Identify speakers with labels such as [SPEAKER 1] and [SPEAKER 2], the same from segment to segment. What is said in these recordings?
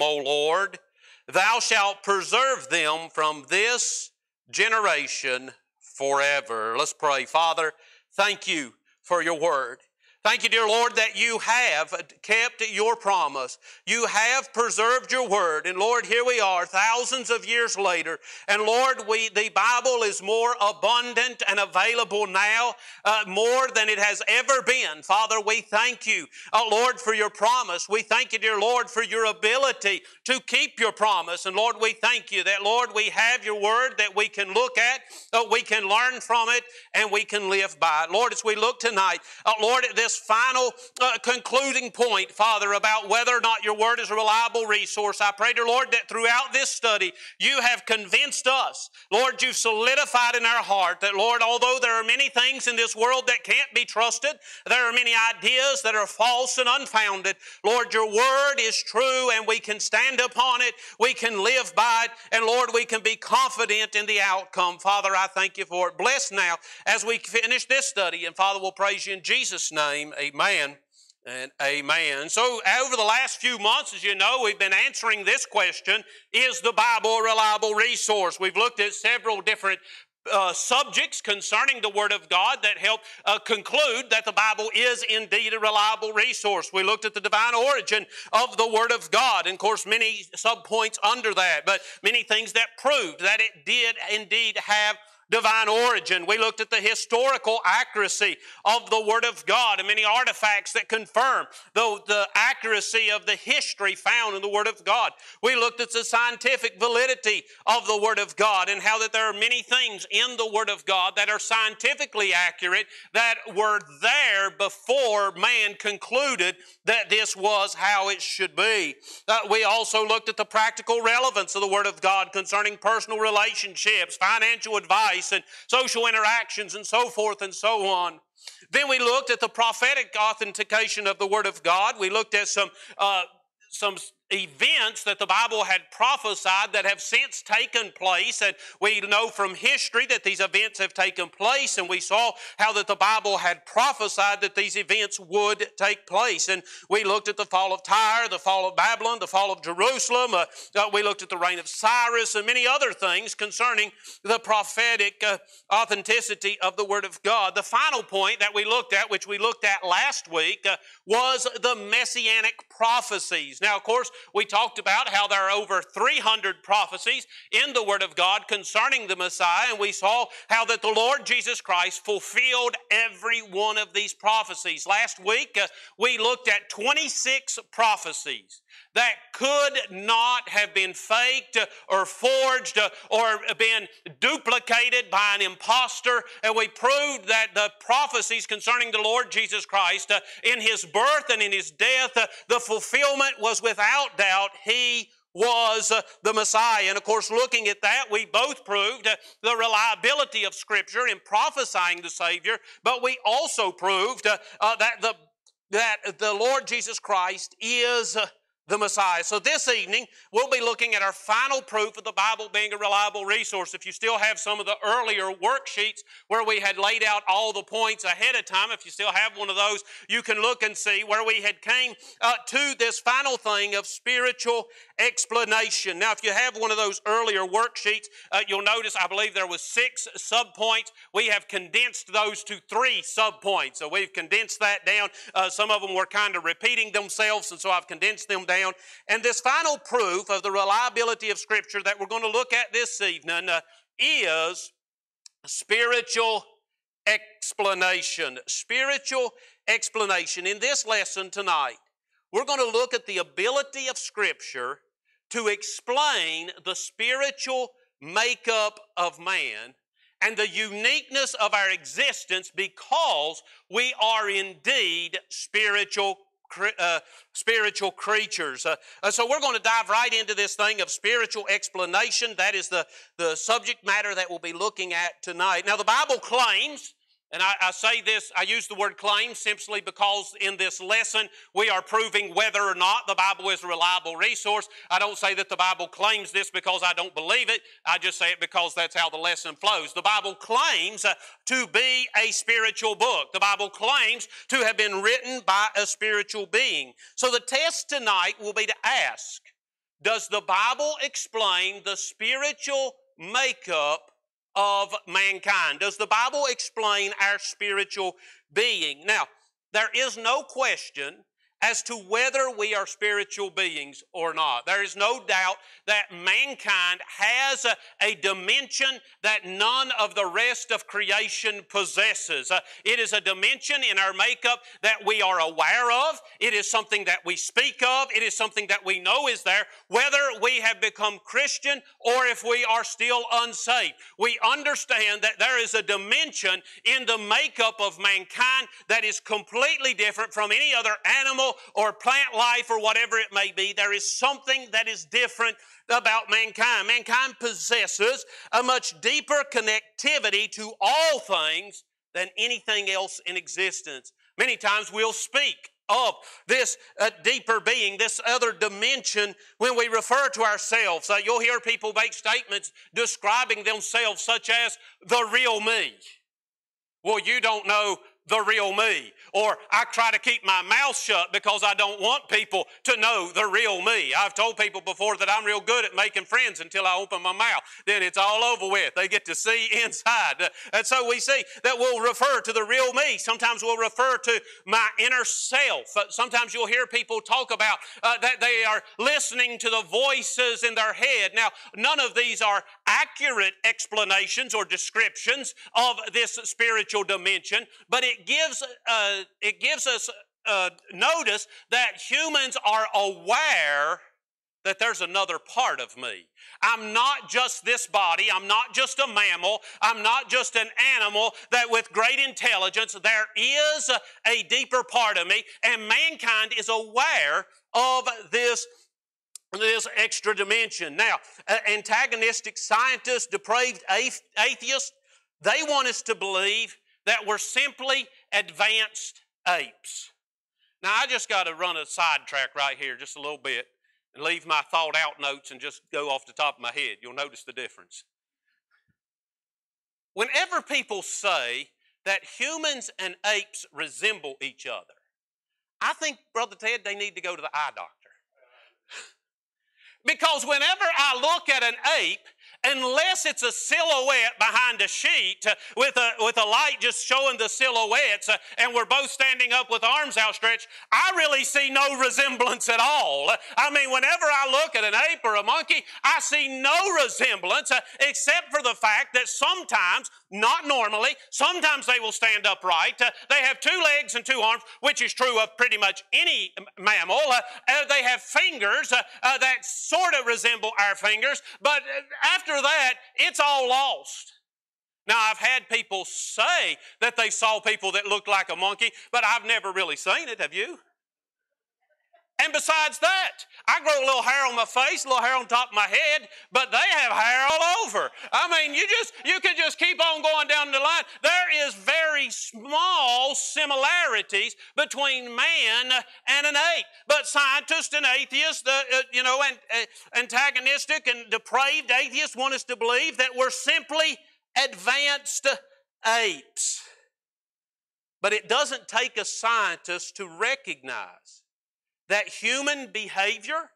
[SPEAKER 1] O Lord. Thou shalt preserve them from this generation forever. Let's pray. Father, thank you for your word. Thank you, dear Lord, that you have kept your promise. You have preserved your word. And Lord, here we are, thousands of years later. And Lord, we, the Bible is more abundant and available now, uh, more than it has ever been. Father, we thank you, uh, Lord, for your promise. We thank you, dear Lord, for your ability to keep your promise. And Lord, we thank you that, Lord, we have your word that we can look at, uh, we can learn from it, and we can live by it. Lord, as we look tonight, uh, Lord, at this this final uh, concluding point, Father, about whether or not your word is a reliable resource. I pray, dear Lord, that throughout this study, you have convinced us, Lord, you've solidified in our heart that, Lord, although there are many things in this world that can't be trusted, there are many ideas that are false and unfounded. Lord, your word is true and we can stand upon it, we can live by it, and Lord, we can be confident in the outcome. Father, I thank you for it. Bless now as we finish this study, and Father, we'll praise you in Jesus' name name. Amen and amen. So, over the last few months, as you know, we've been answering this question Is the Bible a reliable resource? We've looked at several different uh, subjects concerning the Word of God that help uh, conclude that the Bible is indeed a reliable resource. We looked at the divine origin of the Word of God, and of course, many subpoints under that, but many things that proved that it did indeed have divine origin. We looked at the historical accuracy of the Word of God and many artifacts that confirm the, the accuracy of the history found in the Word of God. We looked at the scientific validity of the Word of God and how that there are many things in the Word of God that are scientifically accurate that were there before man concluded that this was how it should be. Uh, we also looked at the practical relevance of the Word of God concerning personal relationships, financial advice, and social interactions and so forth and so on. Then we looked at the prophetic authentication of the Word of God. We looked at some, uh, some events that the Bible had prophesied that have since taken place. And we know from history that these events have taken place. And we saw how that the Bible had prophesied that these events would take place. And we looked at the fall of Tyre, the fall of Babylon, the fall of Jerusalem. Uh, uh, we looked at the reign of Cyrus and many other things concerning the prophetic uh, authenticity of the Word of God. The final point that we looked at, which we looked at last week, uh, was the messianic prophecies. Now, of course, we talked about how there are over 300 prophecies in the Word of God concerning the Messiah, and we saw how that the Lord Jesus Christ fulfilled every one of these prophecies. Last week, uh, we looked at 26 prophecies that could not have been faked or forged or been duplicated by an impostor. And we proved that the prophecies concerning the Lord Jesus Christ uh, in his birth and in his death, uh, the fulfillment was without doubt. He was uh, the Messiah. And of course, looking at that, we both proved the reliability of Scripture in prophesying the Savior, but we also proved that the that the Lord Jesus Christ is the Messiah. So this evening, we'll be looking at our final proof of the Bible being a reliable resource. If you still have some of the earlier worksheets where we had laid out all the points ahead of time, if you still have one of those, you can look and see where we had came uh, to this final thing of spiritual explanation. Now, if you have one of those earlier worksheets, uh, you'll notice I believe there was six subpoints. We have condensed those to three subpoints. So we've condensed that down. Uh, some of them were kind of repeating themselves, and so I've condensed them down. And this final proof of the reliability of Scripture that we're going to look at this evening uh, is spiritual explanation. Spiritual explanation. In this lesson tonight, we're going to look at the ability of Scripture to explain the spiritual makeup of man and the uniqueness of our existence because we are indeed spiritual uh, spiritual creatures. Uh, uh, so we're going to dive right into this thing of spiritual explanation. That is the, the subject matter that we'll be looking at tonight. Now, the Bible claims and I, I, say this, I use the word claim simply because in this lesson we are proving whether or not the Bible is a reliable resource. I don't say that the Bible claims this because I don't believe it. I just say it because that's how the lesson flows. The Bible claims uh, to be a spiritual book. The Bible claims to have been written by a spiritual being. So the test tonight will be to ask, does the Bible explain the spiritual makeup of mankind? Does the Bible explain our spiritual being? Now, there is no question as to whether we are spiritual beings or not. There is no doubt that mankind has a, a dimension that none of the rest of creation possesses. Uh, it is a dimension in our makeup that we are aware of. It is something that we speak of. It is something that we know is there, whether we have become Christian or if we are still unsaved. We understand that there is a dimension in the makeup of mankind that is completely different from any other animal or plant life or whatever it may be, there is something that is different about mankind. Mankind possesses a much deeper connectivity to all things than anything else in existence. Many times we'll speak of this uh, deeper being, this other dimension when we refer to ourselves. Uh, you'll hear people make statements describing themselves such as the real me. Well, you don't know the real me. Or I try to keep my mouth shut because I don't want people to know the real me. I've told people before that I'm real good at making friends until I open my mouth. Then it's all over with. They get to see inside. And so we see that we'll refer to the real me. Sometimes we'll refer to my inner self. Uh, sometimes you'll hear people talk about uh, that they are listening to the voices in their head. Now, none of these are accurate explanations or descriptions of this spiritual dimension, but it gives, uh, it gives us uh, notice that humans are aware that there's another part of me. I'm not just this body. I'm not just a mammal. I'm not just an animal that with great intelligence, there is a, deeper part of me, and mankind is aware of this this extra dimension. Now, antagonistic scientists, depraved atheists, they want us to believe that we're simply advanced apes. Now, I just got to run a sidetrack right here just a little bit and leave my thought out notes and just go off the top of my head. You'll notice the difference. Whenever people say that humans and apes resemble each other, I think, Brother Ted, they need to go to the eye doctor. because whenever I look at an ape, unless it's a silhouette behind a sheet uh, with a, with a light just showing the silhouettes uh, and we're both standing up with arms outstretched, I really see no resemblance at all. I mean, whenever I look at an ape or a monkey, I see no resemblance uh, except for the fact that sometimes, not normally, sometimes they will stand upright. They have two legs and two arms, which is true of pretty much any mammal. They have fingers that sort of resemble our fingers, but after after that, it's all lost. Now, I've had people say that they saw people that looked like a monkey, but I've never really seen it. Have you? And besides that, I grow a little hair on my face, a little hair on top of my head, but they have hair all over. I mean, you just you can just keep on going down the line. There is very small similarities between man and an ape. But scientists and atheists, uh, uh, you know, and uh, antagonistic and depraved atheists want us to believe that we're simply advanced apes. But it doesn't take a scientist to recognize that human behavior,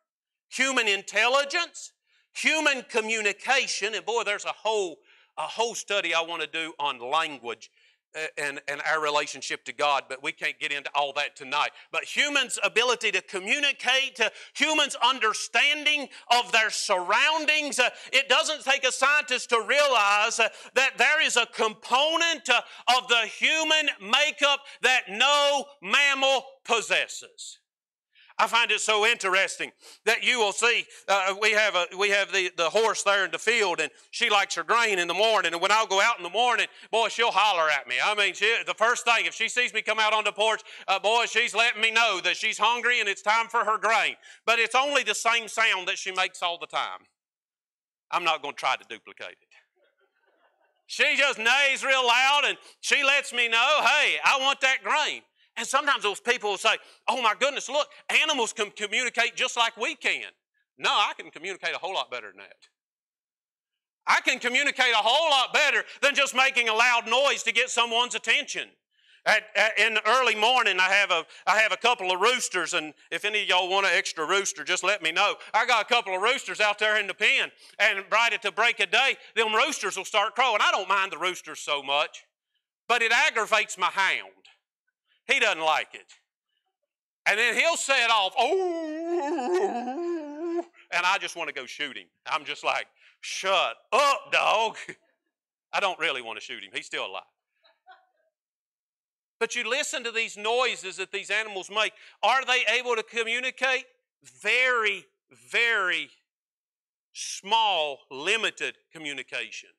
[SPEAKER 1] human intelligence, human communication, and boy, there's a whole, a whole study I want to do on language uh, and, and our relationship to God, but we can't get into all that tonight. But humans' ability to communicate, uh, humans' understanding of their surroundings, uh, it doesn't take a scientist to realize uh, that there is a component uh, of the human makeup that no mammal possesses. I find it so interesting that you will see uh, we have a we have the, the horse there in the field and she likes her grain in the morning. And when I'll go out in the morning boy she'll holler at me. I mean she, the first thing if she sees me come out on the porch uh, boy she's letting me know that she's hungry and it's time for her grain. But it's only the same sound that she makes all the time. I'm not going to try to duplicate it. She just neighs real loud and she lets me know hey I want that grain and sometimes those people will say, Oh my goodness, look, animals can communicate just like we can. No, I can communicate a whole lot better than that. I can communicate a whole lot better than just making a loud noise to get someone's attention. At, at, in the early morning, I have, a, I have a couple of roosters, and if any of y'all want an extra rooster, just let me know. I got a couple of roosters out there in the pen, and right at the break of day, them roosters will start crowing. I don't mind the roosters so much, but it aggravates my hound. He doesn't like it. And then he'll set it off, oh, and I just want to go shoot him. I'm just like, shut up, dog. I don't really want to shoot him. He's still alive. But you listen to these noises that these animals make. Are they able to communicate? Very, very small, limited communication.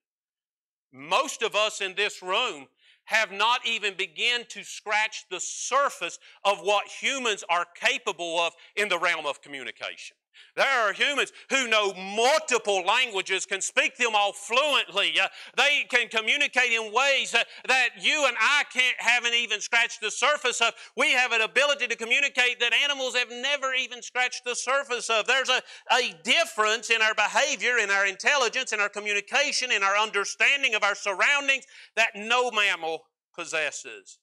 [SPEAKER 1] Most of us in this room have not even begun to scratch the surface of what humans are capable of in the realm of communication. There are humans who know multiple languages, can speak them all fluently. Uh, they can communicate in ways uh, that you and I can't haven't even scratched the surface of. We have an ability to communicate that animals have never even scratched the surface of. There's a, a difference in our behavior, in our intelligence, in our communication, in our understanding of our surroundings that no mammal possesses.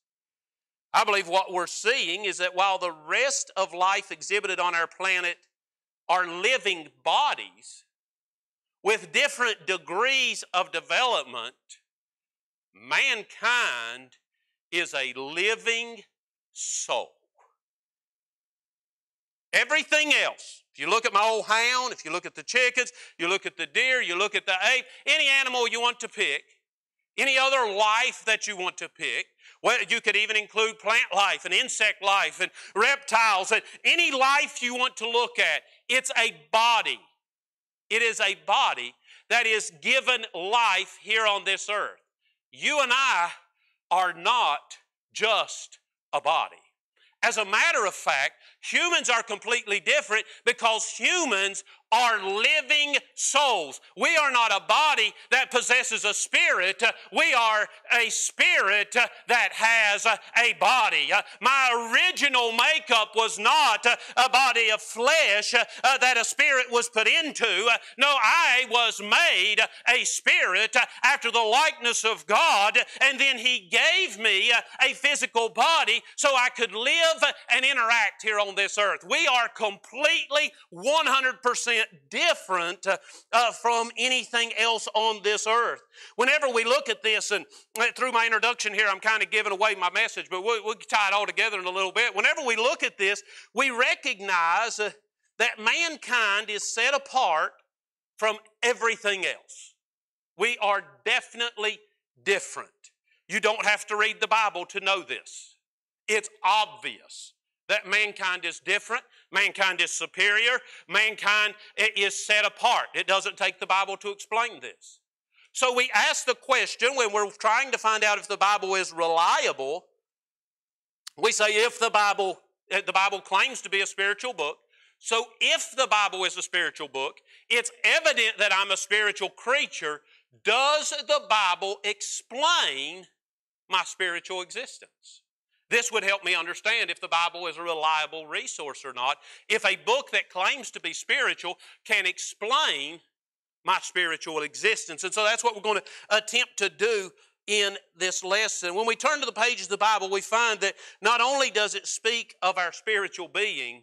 [SPEAKER 1] I believe what we're seeing is that while the rest of life exhibited on our planet are living bodies with different degrees of development, mankind is a living soul. Everything else, if you look at my old hound, if you look at the chickens, you look at the deer, you look at the ape, any animal you want to pick, any other life that you want to pick, well, you could even include plant life and insect life and reptiles and any life you want to look at. It's a body. It is a body that is given life here on this earth. You and I are not just a body. As a matter of fact, humans are completely different because humans are living souls. We are not a body that possesses a spirit. We are a spirit that has a body. My original makeup was not a body of flesh uh, that a spirit was put into. No, I was made a spirit after the likeness of God, and then He gave me a physical body so I could live and interact here on this earth. We are completely 100% different uh, uh, from anything else on this earth. Whenever we look at this, and uh, through my introduction here, I'm kind of giving away my message, but we'll, we'll tie it all together in a little bit. Whenever we look at this, we recognize uh, that mankind is set apart from everything else. We are definitely different. You don't have to read the Bible to know this. It's obvious that mankind is different, mankind is superior, mankind is set apart. It doesn't take the Bible to explain this. So we ask the question when we're trying to find out if the Bible is reliable, we say if the Bible eh, the Bible claims to be a spiritual book, so if the Bible is a spiritual book, it's evident that I'm a spiritual creature. Does the Bible explain my spiritual existence? This would help me understand if the Bible is a reliable resource or not. If a book that claims to be spiritual can explain my spiritual existence. And so that's what we're going to attempt to do in this lesson. When we turn to the pages of the Bible, we find that not only does it speak of our spiritual being,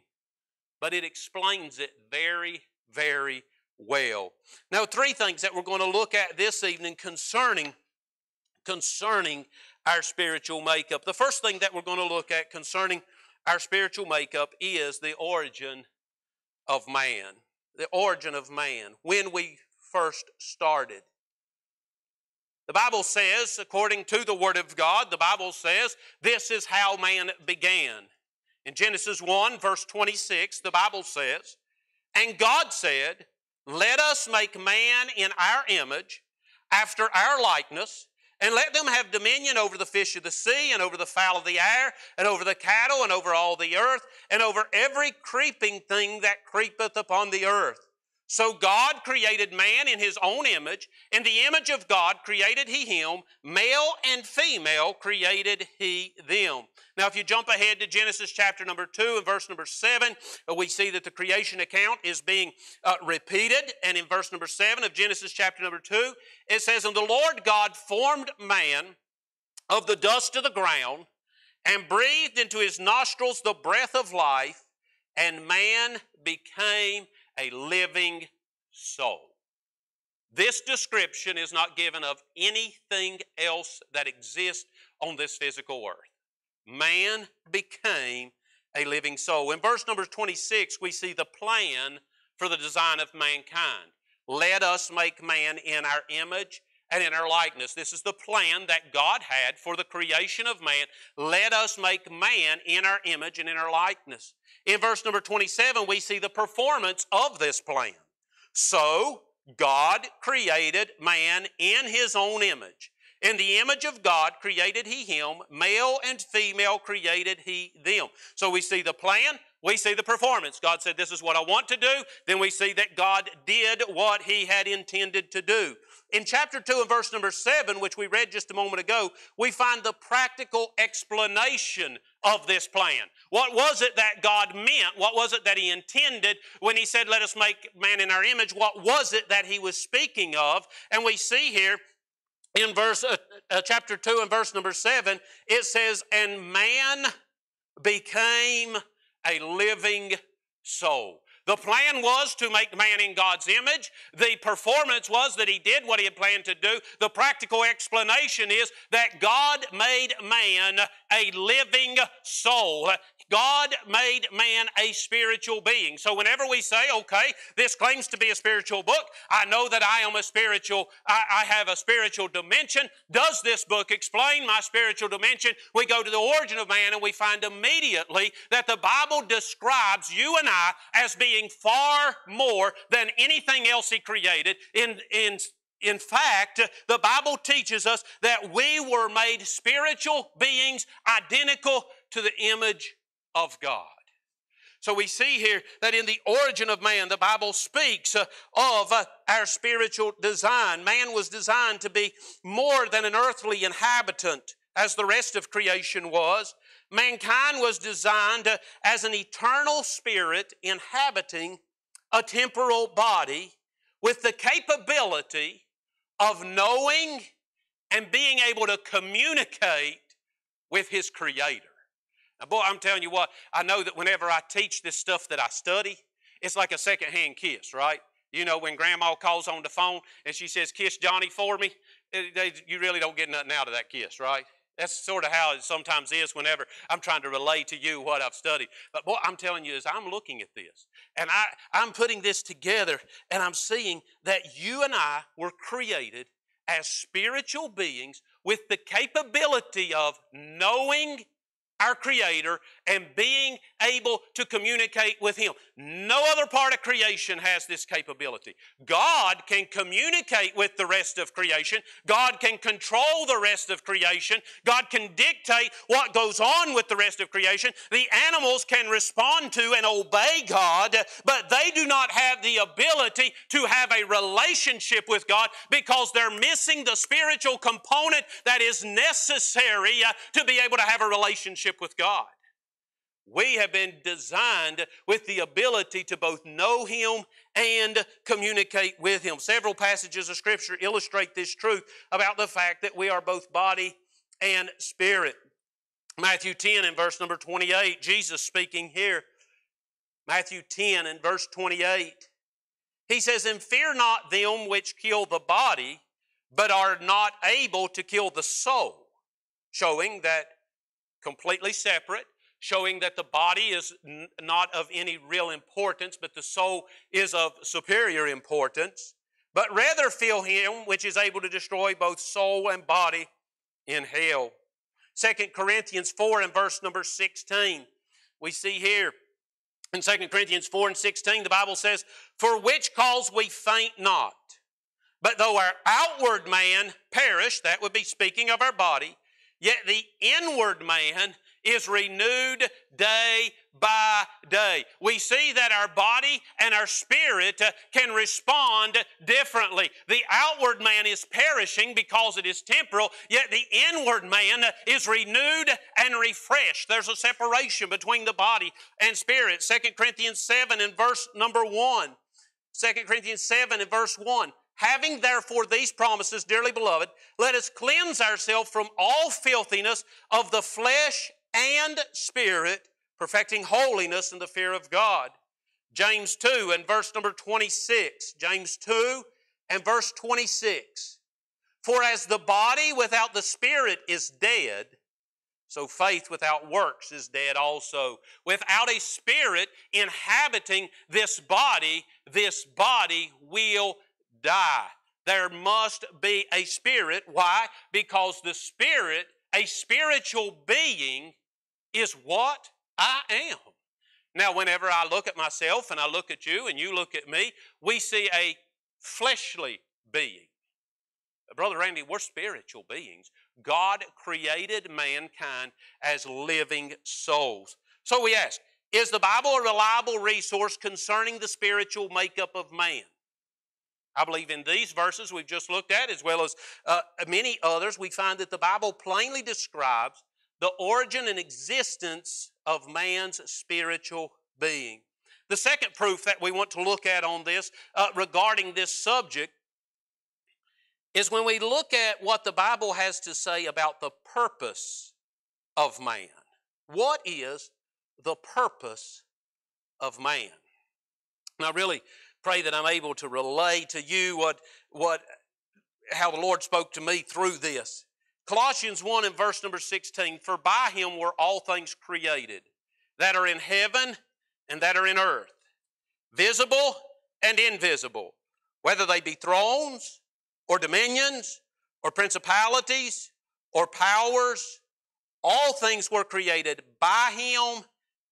[SPEAKER 1] but it explains it very, very well. Now, three things that we're going to look at this evening concerning concerning our spiritual makeup. The first thing that we're going to look at concerning our spiritual makeup is the origin of man. The origin of man, when we first started. The Bible says, according to the Word of God, the Bible says this is how man began. In Genesis 1, verse 26, the Bible says, And God said, Let us make man in our image, after our likeness, and let them have dominion over the fish of the sea, and over the fowl of the air, and over the cattle, and over all the earth, and over every creeping thing that creepeth upon the earth. So God created man in his own image. In the image of God created he him. Male and female created he them. Now, if you jump ahead to Genesis chapter number 2 and verse number 7, uh, we see that the creation account is being uh, repeated. And in verse number 7 of Genesis chapter number 2, it says, And the Lord God formed man of the dust of the ground and breathed into his nostrils the breath of life, and man became a living soul. This description is not given of anything else that exists on this physical earth. Man became a living soul. In verse number 26, we see the plan for the design of mankind. Let us make man in our image and in our likeness. This is the plan that God had for the creation of man. Let us make man in our image and in our likeness. In verse number 27, we see the performance of this plan. So, God created man in his own image. In the image of God created he him, male and female created he them. So we see the plan, we see the performance. God said, This is what I want to do. Then we see that God did what he had intended to do. In chapter 2 and verse number 7, which we read just a moment ago, we find the practical explanation of this plan. What was it that God meant? What was it that He intended when He said, Let us make man in our image? What was it that He was speaking of? And we see here in verse uh, uh, chapter 2 and verse number 7, it says, And man became a living soul. The plan was to make man in God's image. The performance was that he did what he had planned to do. The practical explanation is that God made man a living soul. God made man a spiritual being. So whenever we say, okay, this claims to be a spiritual book, I know that I am a spiritual, I, I, have a spiritual dimension. Does this book explain my spiritual dimension? We go to the origin of man and we find immediately that the Bible describes you and I as being far more than anything else He created in, in in fact, the Bible teaches us that we were made spiritual beings identical to the image of God. So we see here that in the origin of man, the Bible speaks uh, of uh, our spiritual design. Man was designed to be more than an earthly inhabitant, as the rest of creation was. Mankind was designed uh, as an eternal spirit inhabiting a temporal body with the capability of knowing and being able to communicate with his Creator. Now, boy, I'm telling you what, I know that whenever I teach this stuff that I study, it's like a secondhand kiss, right? You know, when grandma calls on the phone and she says, Kiss Johnny for me, it, they, you really don't get nothing out of that kiss, right? That's sort of how it sometimes is whenever I'm trying to relay to you what I've studied. But what I'm telling you is I'm looking at this and I, I'm putting this together and I'm seeing that you and I were created as spiritual beings with the capability of knowing our Creator, and being able to communicate with Him. No other part of creation has this capability. God can communicate with the rest of creation. God can control the rest of creation. God can dictate what goes on with the rest of creation. The animals can respond to and obey God, but they do not have the ability to have a relationship with God because they're missing the spiritual component that is necessary uh, to be able to have a relationship relationship with God. We have been designed with the ability to both know Him and communicate with Him. Several passages of Scripture illustrate this truth about the fact that we are both body and spirit. Matthew 10 and verse number 28, Jesus speaking here. Matthew 10 and verse 28. He says, And fear not them which kill the body, but are not able to kill the soul, showing that completely separate, showing that the body is n- not of any real importance, but the soul is of superior importance. But rather feel him which is able to destroy both soul and body in hell. 2 Corinthians 4 and verse number 16. We see here in 2 Corinthians 4 and 16, the Bible says, For which cause we faint not, but though our outward man perish, that would be speaking of our body, Yet the inward man is renewed day by day. We see that our body and our spirit uh, can respond differently. The outward man is perishing because it is temporal, yet the inward man is renewed and refreshed. There's a separation between the body and spirit. 2 Corinthians 7 and verse number 1. 2 Corinthians 7 and verse 1. Having therefore these promises, dearly beloved, let us cleanse ourselves from all filthiness of the flesh and spirit, perfecting holiness in the fear of God. James 2 and verse number 26. James 2 and verse 26. For as the body without the spirit is dead, so faith without works is dead also. Without a spirit inhabiting this body, this body will die. There must be a spirit. Why? Because the spirit, a spiritual being, is what I am. Now, whenever I look at myself and I look at you and you look at me, we see a fleshly being. Brother Randy, we're spiritual beings. God created mankind as living souls. So we ask, is the Bible a reliable resource concerning the spiritual makeup of man? I believe in these verses we've just looked at, as well as uh, many others, we find that the Bible plainly describes the origin and existence of man's spiritual being. The second proof that we want to look at on this uh, regarding this subject is when we look at what the Bible has to say about the purpose of man. What is the purpose of man? Now, really pray that I'm able to relay to you what, what, how the Lord spoke to me through this. Colossians 1 and verse number 16 For by him were all things created, that are in heaven and that are in earth, visible and invisible, whether they be thrones or dominions or principalities or powers. All things were created by Him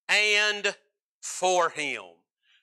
[SPEAKER 1] and for Him.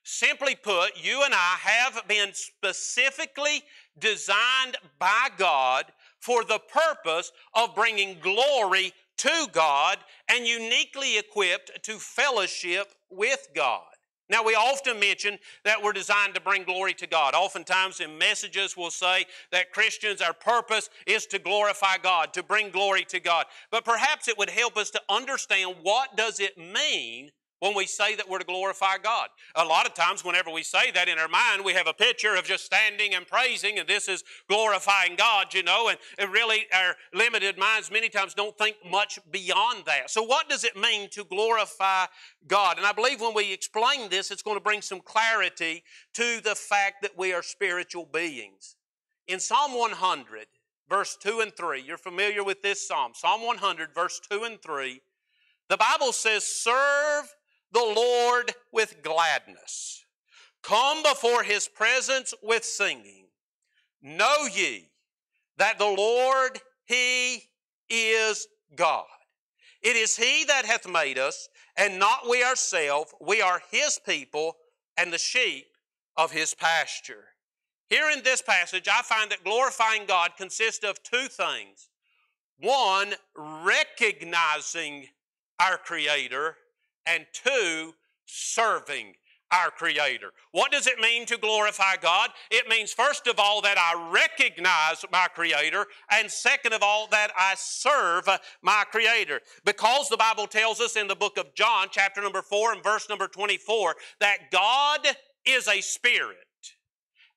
[SPEAKER 1] Simply put, you and I have been specifically designed by God for the purpose of bringing glory to God and uniquely equipped to fellowship with God. Now, we often mention that we're designed to bring glory to God. Oftentimes in messages, we'll say that Christians, our purpose is to glorify God, to bring glory to God. But perhaps it would help us to understand what does it mean when we say that we're to glorify God. A lot of times, whenever we say that in our mind, we have a picture of just standing and praising, and this is glorifying God, you know, and, really our limited minds many times don't think much beyond that. So, what does it mean to glorify God? And I believe when we explain this, it's going to bring some clarity to the fact that we are spiritual beings. In Psalm 100, verse 2 and 3, you're familiar with this psalm, Psalm 100, verse 2 and 3. The Bible says, Serve the Lord with gladness. Come before his presence with singing. Know ye that the Lord, he is God. It is he that hath made us, and not we ourselves. We are his people and the sheep of his pasture. Here in this passage, I find that glorifying God consists of two things. One, recognizing our Creator, and two, serving our Creator. What does it mean to glorify God? It means, first of all, that I recognize my Creator, and second of all, that I serve my Creator. Because the Bible tells us in the book of John, chapter number 4 and verse number 24, that God is a spirit,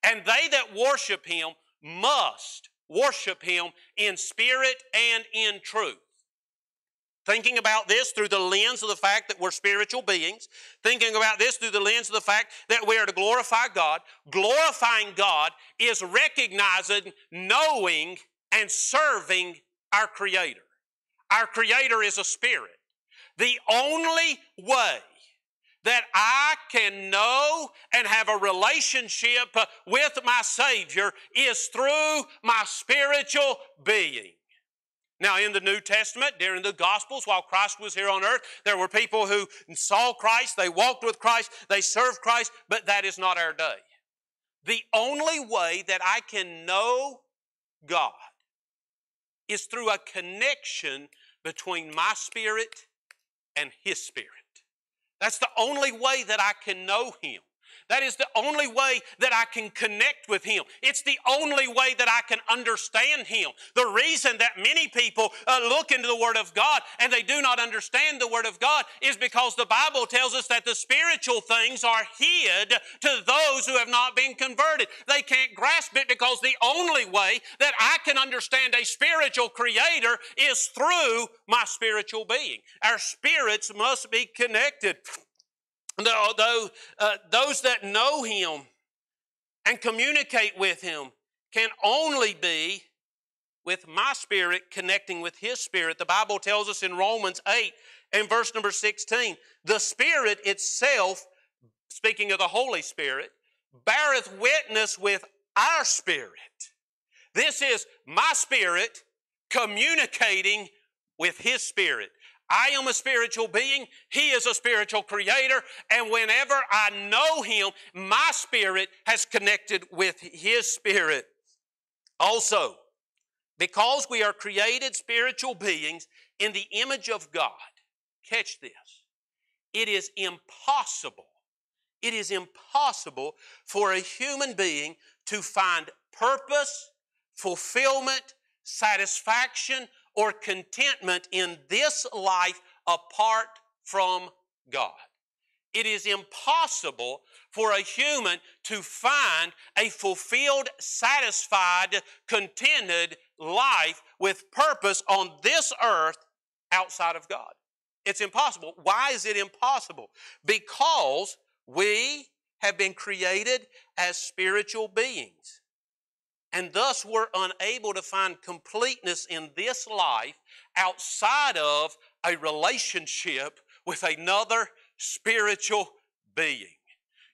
[SPEAKER 1] and they that worship Him must worship Him in spirit and in truth. Thinking about this through the lens of the fact that we're spiritual beings, thinking about this through the lens of the fact that we are to glorify God. Glorifying God is recognizing, knowing, and serving our Creator. Our Creator is a spirit. The only way that I can know and have a relationship with my Savior is through my spiritual being. Now, in the New Testament, during the Gospels, while Christ was here on earth, there were people who saw Christ, they walked with Christ, they served Christ, but that is not our day. The only way that I can know God is through a connection between my spirit and His spirit. That's the only way that I can know Him. That is the only way that I can connect with Him. It's the only way that I can understand Him. The reason that many people uh, look into the Word of God and they do not understand the Word of God is because the Bible tells us that the spiritual things are hid to those who have not been converted. They can't grasp it because the only way that I can understand a spiritual creator is through my spiritual being. Our spirits must be connected. Though, uh, those that know Him and communicate with Him can only be with my spirit connecting with His spirit. The Bible tells us in Romans 8 and verse number 16 the Spirit itself, speaking of the Holy Spirit, beareth witness with our spirit. This is my spirit communicating with His spirit. I am a spiritual being. He is a spiritual creator. And whenever I know Him, my spirit has connected with His spirit. Also, because we are created spiritual beings in the image of God, catch this, it is impossible, it is impossible for a human being to find purpose, fulfillment, satisfaction, or contentment in this life apart from God. It is impossible for a human to find a fulfilled, satisfied, contented life with purpose on this earth outside of God. It's impossible. Why is it impossible? Because we have been created as spiritual beings and thus we're unable to find completeness in this life outside of a relationship with another spiritual being.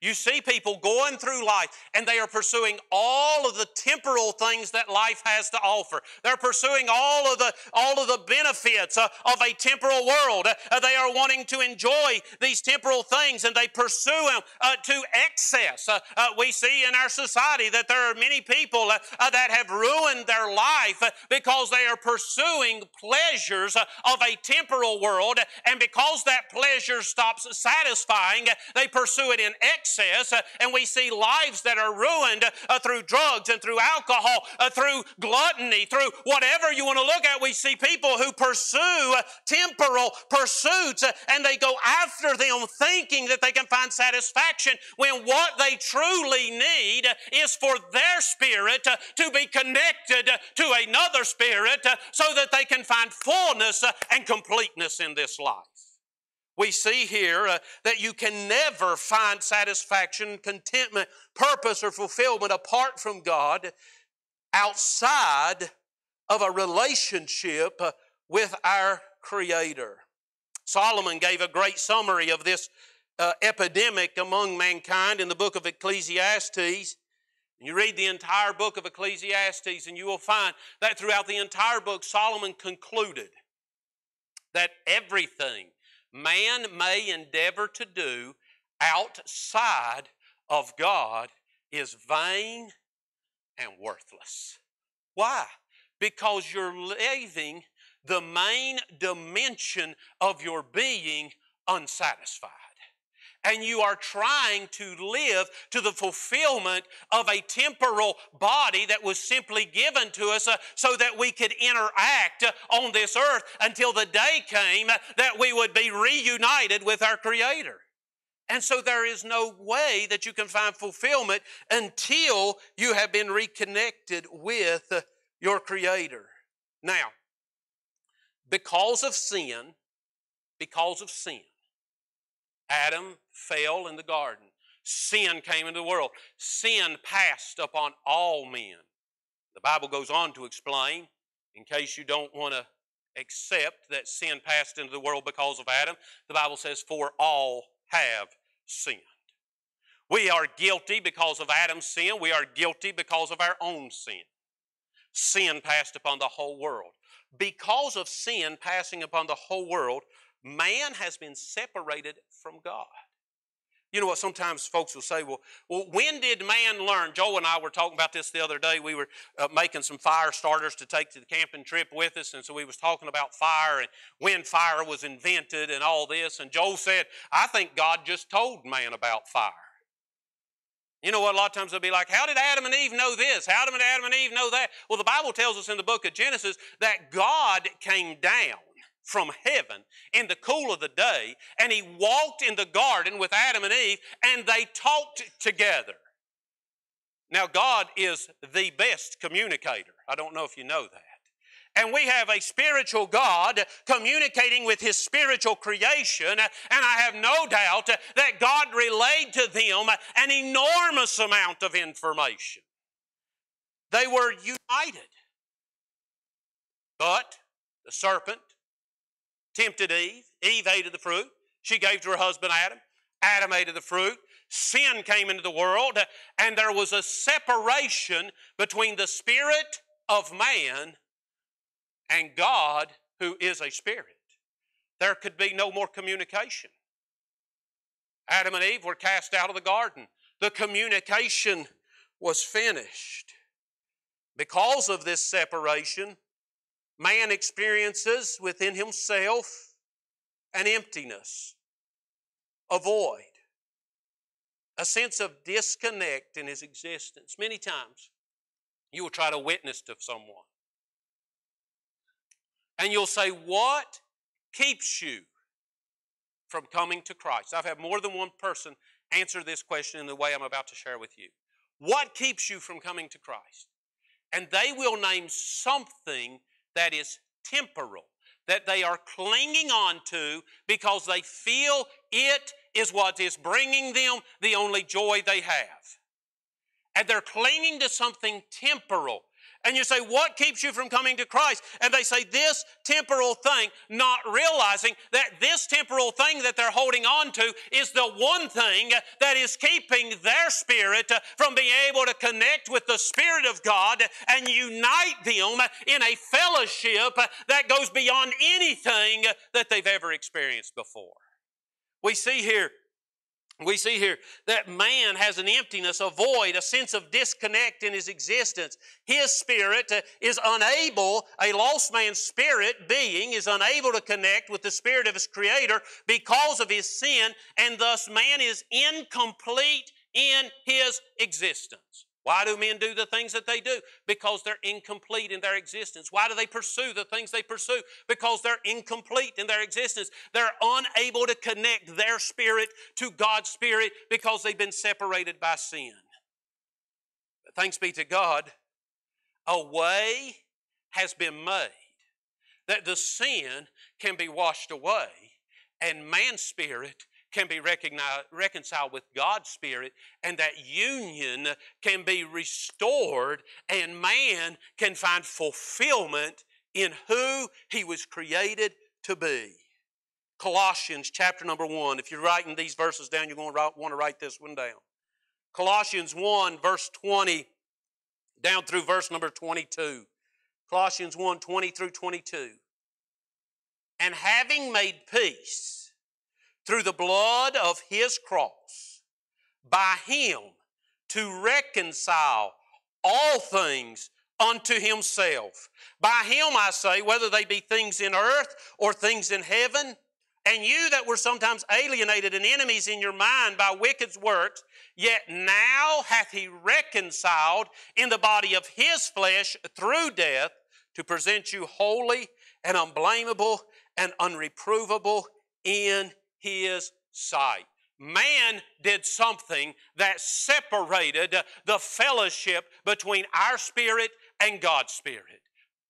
[SPEAKER 1] You see people going through life and they are pursuing all of the temporal things that life has to offer. They're pursuing all of the, all of the benefits uh, of a temporal world. Uh, they are wanting to enjoy these temporal things and they pursue them uh, to excess. Uh, uh, we see in our society that there are many people uh, that have ruined their life because they are pursuing pleasures of a temporal world and because that pleasure stops satisfying, they pursue it in excess excess, uh, and we see lives that are ruined uh, through drugs and through alcohol, uh, through gluttony, through whatever you want to look at. We see people who pursue uh, temporal pursuits uh, and they go after them thinking that they can find satisfaction when what they truly need uh, is for their spirit to be connected to another spirit so that they can find fullness and completeness in this life. We see here uh, that you can never find satisfaction, contentment, purpose, or fulfillment apart from God outside of a relationship uh, with our Creator. Solomon gave a great summary of this uh, epidemic among mankind in the book of Ecclesiastes. You read the entire book of Ecclesiastes, and you will find that throughout the entire book, Solomon concluded that everything man may endeavor to do outside of God is vain and worthless. Why? Because you're leaving the main dimension of your being unsatisfied and you are trying to live to the fulfillment of a temporal body that was simply given to us uh, so that we could interact uh, on this earth until the day came that we would be reunited with our Creator. And so there is no way that you can find fulfillment until you have been reconnected with your Creator. Now, because of sin, because of sin, Adam fell in the garden. Sin came into the world. Sin passed upon all men. The Bible goes on to explain, in case you don't want to accept that sin passed into the world because of Adam, the Bible says, For all have sinned. We are guilty because of Adam's sin. We are guilty because of our own sin. Sin passed upon the whole world. Because of sin passing upon the whole world, man has been separated from God. You know what? Sometimes folks will say, well, well, when did man learn? Joe and I were talking about this the other day. We were uh, making some fire starters to take to the camping trip with us, and so we was talking about fire and when fire was invented and all this. And Joe said, I think God just told man about fire. You know what? A lot of times they'll be like, How did Adam and Eve know this? How did Adam and Eve know that? Well, the Bible tells us in the book of Genesis that God came down from heaven in the cool of the day and he walked in the garden with Adam and Eve and they talked together. Now, God is the best communicator. I don't know if you know that. And we have a spiritual God communicating with His spiritual creation. And I have no doubt that God relayed to them an enormous amount of information. They were united. But the serpent tempted Eve. Eve ate of the fruit. She gave to her husband Adam. Adam ate of the fruit. Sin came into the world, and there was a separation between the spirit of man and God, who is a spirit. There could be no more communication. Adam and Eve were cast out of the garden. The communication was finished. Because of this separation, man experiences within himself an emptiness, a void, a sense of disconnect in his existence. Many times, you will try to witness to someone. And you'll say, What keeps you from coming to Christ? I've had more than one person answer this question in the way I'm about to share with you. What keeps you from coming to Christ? And they will name something that is temporal, that they are clinging on to because they feel it is what is bringing them the only joy they have. And they're clinging to something temporal. And you say, What keeps you from coming to Christ? And they say, This temporal thing, not realizing that this temporal thing that they're holding on to is the one thing that is keeping their spirit from being able to connect with the Spirit of God and unite them in a fellowship that goes beyond anything that they've ever experienced before. We see here we see here that man has an emptiness, a void, a sense of disconnect in his existence. His spirit is unable, a lost man's spirit being is unable to connect with the spirit of his creator because of his sin, and thus man is incomplete in his existence. Why do men do the things that they do? Because they're incomplete in their existence. Why do they pursue the things they pursue? Because they're incomplete in their existence. They're unable to connect their spirit to God's spirit because they've been separated by sin. But thanks be to God, a way has been made that the sin can be washed away and man's spirit can be reconciled with God's Spirit, and that union can be restored, and man can find fulfillment in who he was created to be. Colossians chapter number one. If you're writing these verses down, you're going to want to write this one down. Colossians 1, verse 20, down through verse number 22. Colossians 1, 20 through 22. And having made peace, through the blood of his cross, by him to reconcile all things unto himself. By him, I say, whether they be things in earth or things in heaven, and you that were sometimes alienated and enemies in your mind by wicked works, yet now hath he reconciled in the body of his flesh through death to present you holy and unblameable and unreprovable in his sight. Man did something that separated the fellowship between our spirit and God's spirit.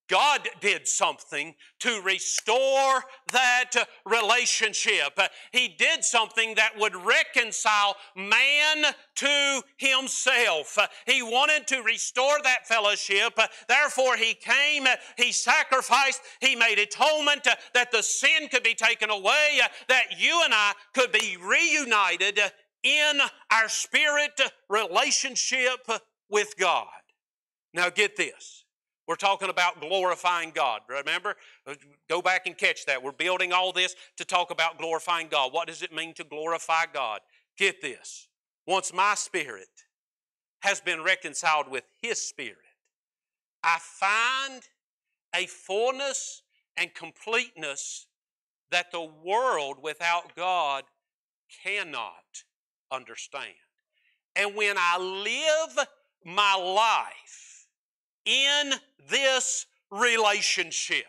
[SPEAKER 1] God did something to restore that relationship. He did something that would reconcile man to himself. He wanted to restore that fellowship. Therefore, he came, he sacrificed, he made atonement that the sin could be taken away, that you and I could be reunited in our spirit relationship with God. Now, get this. We're talking about glorifying God. Remember? Go back and catch that. We're building all this to talk about glorifying God. What does it mean to glorify God? Get this. Once my spirit has been reconciled with His spirit, I find a fullness and completeness that the world without God cannot understand. And when I live my life in this relationship,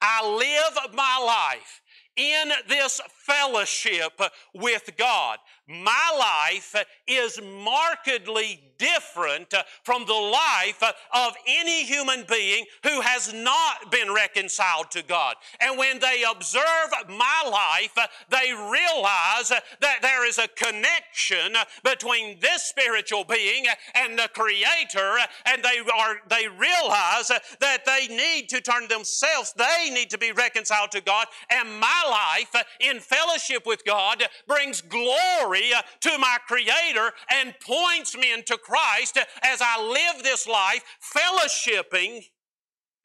[SPEAKER 1] I live my life in this fellowship with God. My life is markedly different from the life of any human being who has not been reconciled to God. And when they observe my life, they realize that there is a connection between this spiritual being and the Creator, and they are they realize that they need to turn themselves, they need to be reconciled to God, and my life in fellowship with God brings glory to my Creator and points men to Christ as I live this life fellowshipping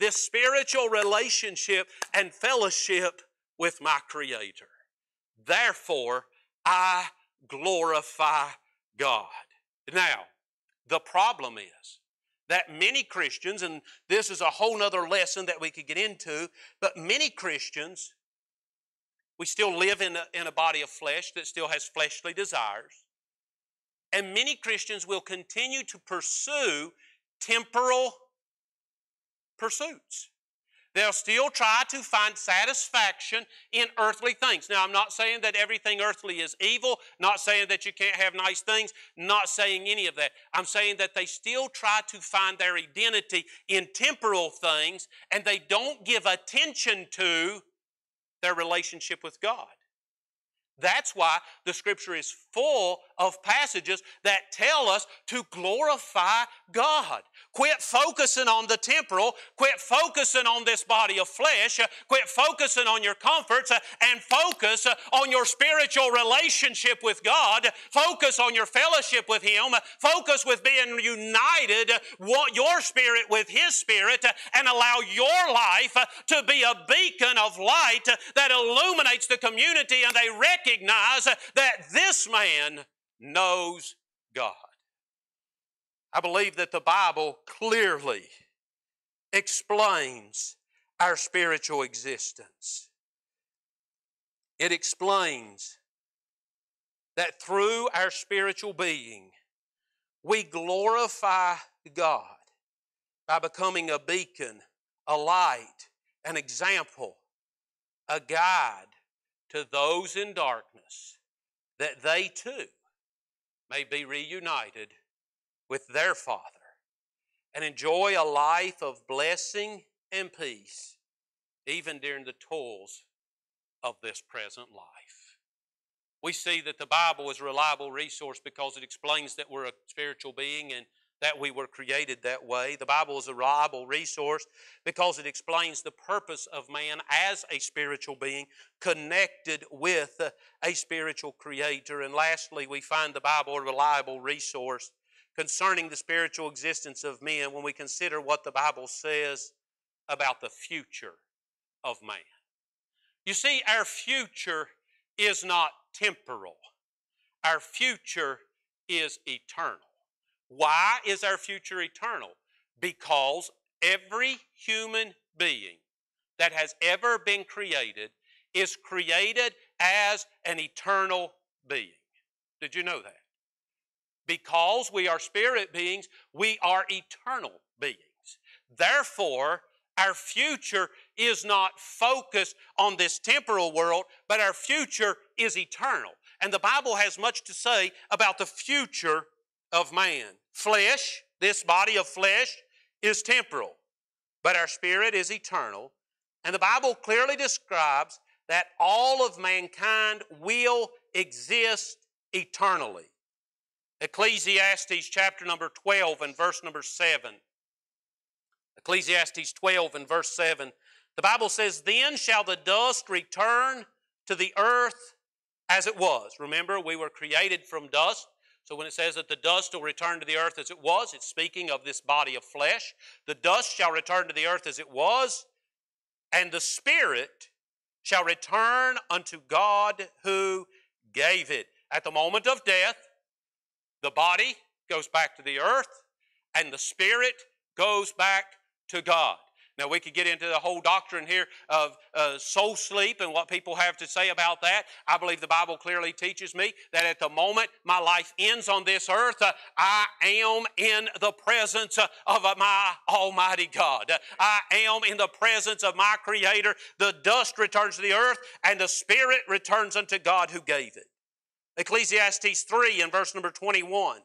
[SPEAKER 1] this spiritual relationship and fellowship with my Creator. Therefore, I glorify God. Now, the problem is that many Christians, and this is a whole nother lesson that we could get into, but many Christians we still live in a, in a body of flesh that still has fleshly desires. And many Christians will continue to pursue temporal pursuits. They'll still try to find satisfaction in earthly things. Now, I'm not saying that everything earthly is evil, not saying that you can't have nice things, not saying any of that. I'm saying that they still try to find their identity in temporal things and they don't give attention to their relationship with God. That's why the scripture is full of passages that tell us to glorify God. Quit focusing on the temporal, quit focusing on this body of flesh, quit focusing on your comforts, and focus on your spiritual relationship with God. Focus on your fellowship with Him. Focus with being united, your spirit with His spirit, and allow your life to be a beacon of light that illuminates the community and they recognize that this man knows God. I believe that the Bible clearly explains our spiritual existence. It explains that through our spiritual being, we glorify God by becoming a beacon, a light, an example, a guide to those in darkness, that they too may be reunited with their Father and enjoy a life of blessing and peace, even during the toils of this present life. We see that the Bible is a reliable resource because it explains that we're a spiritual being and that we were created that way. The Bible is a reliable resource because it explains the purpose of man as a spiritual being connected with a spiritual creator. And lastly, we find the Bible a reliable resource concerning the spiritual existence of men when we consider what the Bible says about the future of man. You see, our future is not temporal, our future is eternal. Why is our future eternal? Because every human being that has ever been created is created as an eternal being. Did you know that? Because we are spirit beings, we are eternal beings. Therefore, our future is not focused on this temporal world, but our future is eternal. And the Bible has much to say about the future of man. Flesh, this body of flesh, is temporal, but our spirit is eternal. And the Bible clearly describes that all of mankind will exist eternally. Ecclesiastes chapter number 12 and verse number 7. Ecclesiastes 12 and verse 7. The Bible says, Then shall the dust return to the earth as it was. Remember, we were created from dust. So when it says that the dust will return to the earth as it was, it's speaking of this body of flesh. The dust shall return to the earth as it was, and the spirit shall return unto God who gave it. At the moment of death, the body goes back to the earth, and the spirit goes back to God. Now, we could get into the whole doctrine here of uh, soul sleep and what people have to say about that. I believe the Bible clearly teaches me that at the moment my life ends on this earth, uh, I am in the presence uh, of my Almighty God. I am in the presence of my Creator. The dust returns to the earth, and the Spirit returns unto God who gave it. Ecclesiastes 3 and verse number 21.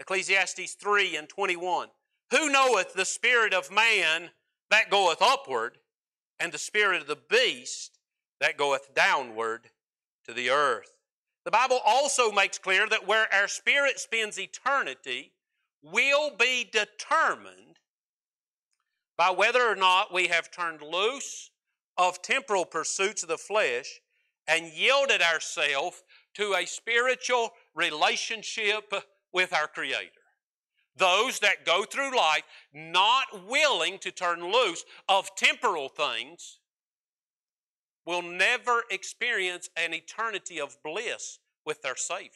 [SPEAKER 1] Ecclesiastes 3 and 21. Who knoweth the spirit of man that goeth upward, and the spirit of the beast that goeth downward to the earth? The Bible also makes clear that where our spirit spends eternity will be determined by whether or not we have turned loose of temporal pursuits of the flesh and yielded ourselves to a spiritual relationship with our Creator. Those that go through life not willing to turn loose of temporal things will never experience an eternity of bliss with their Savior.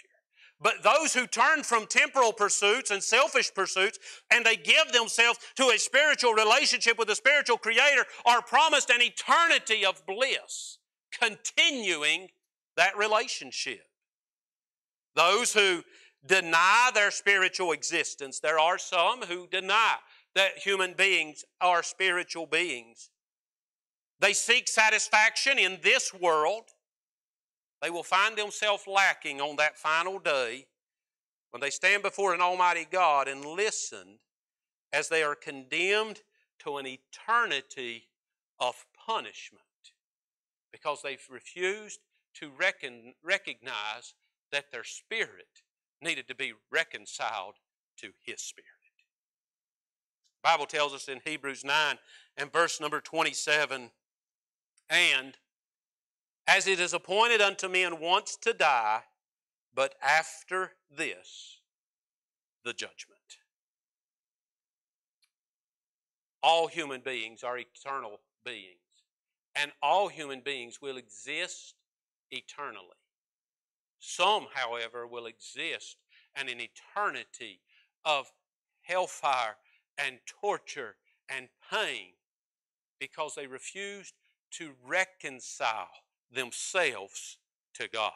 [SPEAKER 1] But those who turn from temporal pursuits and selfish pursuits and they give themselves to a spiritual relationship with a spiritual Creator are promised an eternity of bliss, continuing that relationship. Those who deny their spiritual existence. There are some who deny that human beings are spiritual beings. They seek satisfaction in this world. They will find themselves lacking on that final day when they stand before an Almighty God and listen as they are condemned to an eternity of punishment because they've refused to reckon, recognize that their spirit needed to be reconciled to his spirit. The Bible tells us in Hebrews 9 and verse number 27 and as it is appointed unto men once to die, but after this, the judgment. All human beings are eternal beings, and all human beings will exist eternally. Some, however, will exist in an eternity of hellfire and torture and pain because they refused to reconcile themselves to God.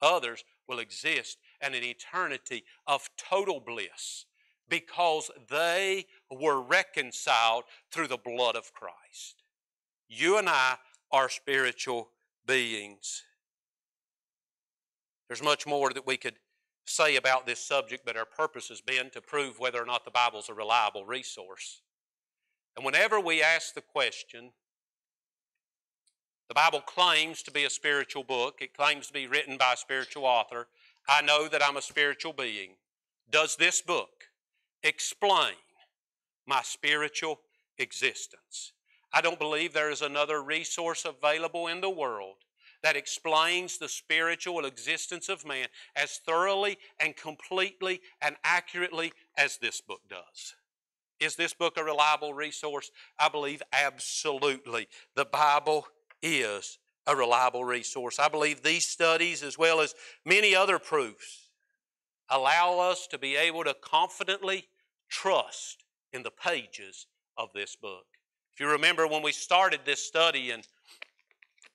[SPEAKER 1] Others will exist in an eternity of total bliss because they were reconciled through the blood of Christ. You and I are spiritual beings. There's much more that we could say about this subject, but our purpose has been to prove whether or not the Bible's a reliable resource. And whenever we ask the question, the Bible claims to be a spiritual book, it claims to be written by a spiritual author. I know that I'm a spiritual being. Does this book explain my spiritual existence? I don't believe there is another resource available in the world that explains the spiritual existence of man as thoroughly and completely and accurately as this book does. Is this book a reliable resource? I believe absolutely. The Bible is a reliable resource. I believe these studies, as well as many other proofs, allow us to be able to confidently trust in the pages of this book. If you remember when we started this study, and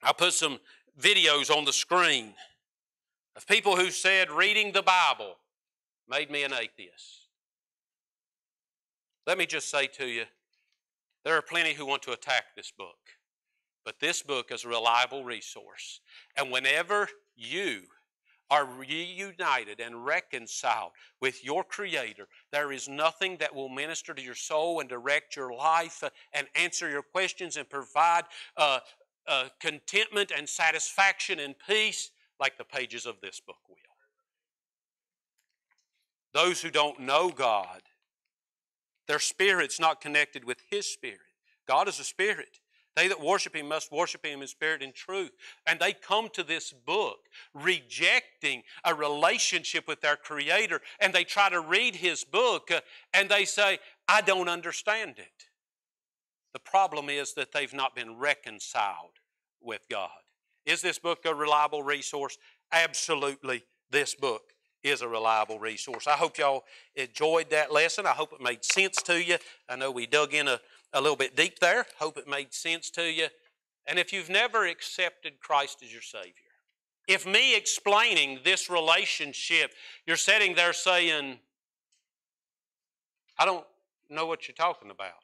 [SPEAKER 1] I put some videos on the screen of people who said reading the Bible made me an atheist. Let me just say to you, there are plenty who want to attack this book, but this book is a reliable resource. And whenever you are reunited and reconciled with your Creator, there is nothing that will minister to your soul and direct your life and answer your questions and provide uh, uh, contentment and satisfaction and peace like the pages of this book will. Those who don't know God, their spirit's not connected with His spirit. God is a spirit. They that worship Him must worship Him in spirit and truth. And they come to this book rejecting a relationship with their Creator, and they try to read His book, uh, and they say, I don't understand it. The problem is that they've not been reconciled with God. Is this book a reliable resource? Absolutely, this book is a reliable resource. I hope y'all enjoyed that lesson. I hope it made sense to you. I know we dug in a, a little bit deep there. Hope it made sense to you. And if you've never accepted Christ as your Savior, if me explaining this relationship, you're sitting there saying, I don't know what you're talking about.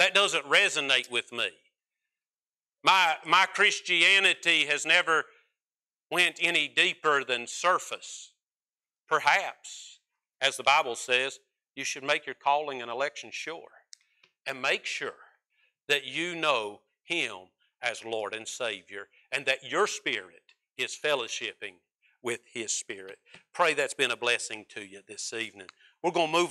[SPEAKER 1] That doesn't resonate with me. My, my Christianity has never went any deeper than surface. Perhaps, as the Bible says, you should make your calling and election sure and make sure that you know Him as Lord and Savior and that your spirit is fellowshipping with His Spirit. Pray that's been a blessing to you this evening. We're going to move.